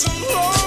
It's.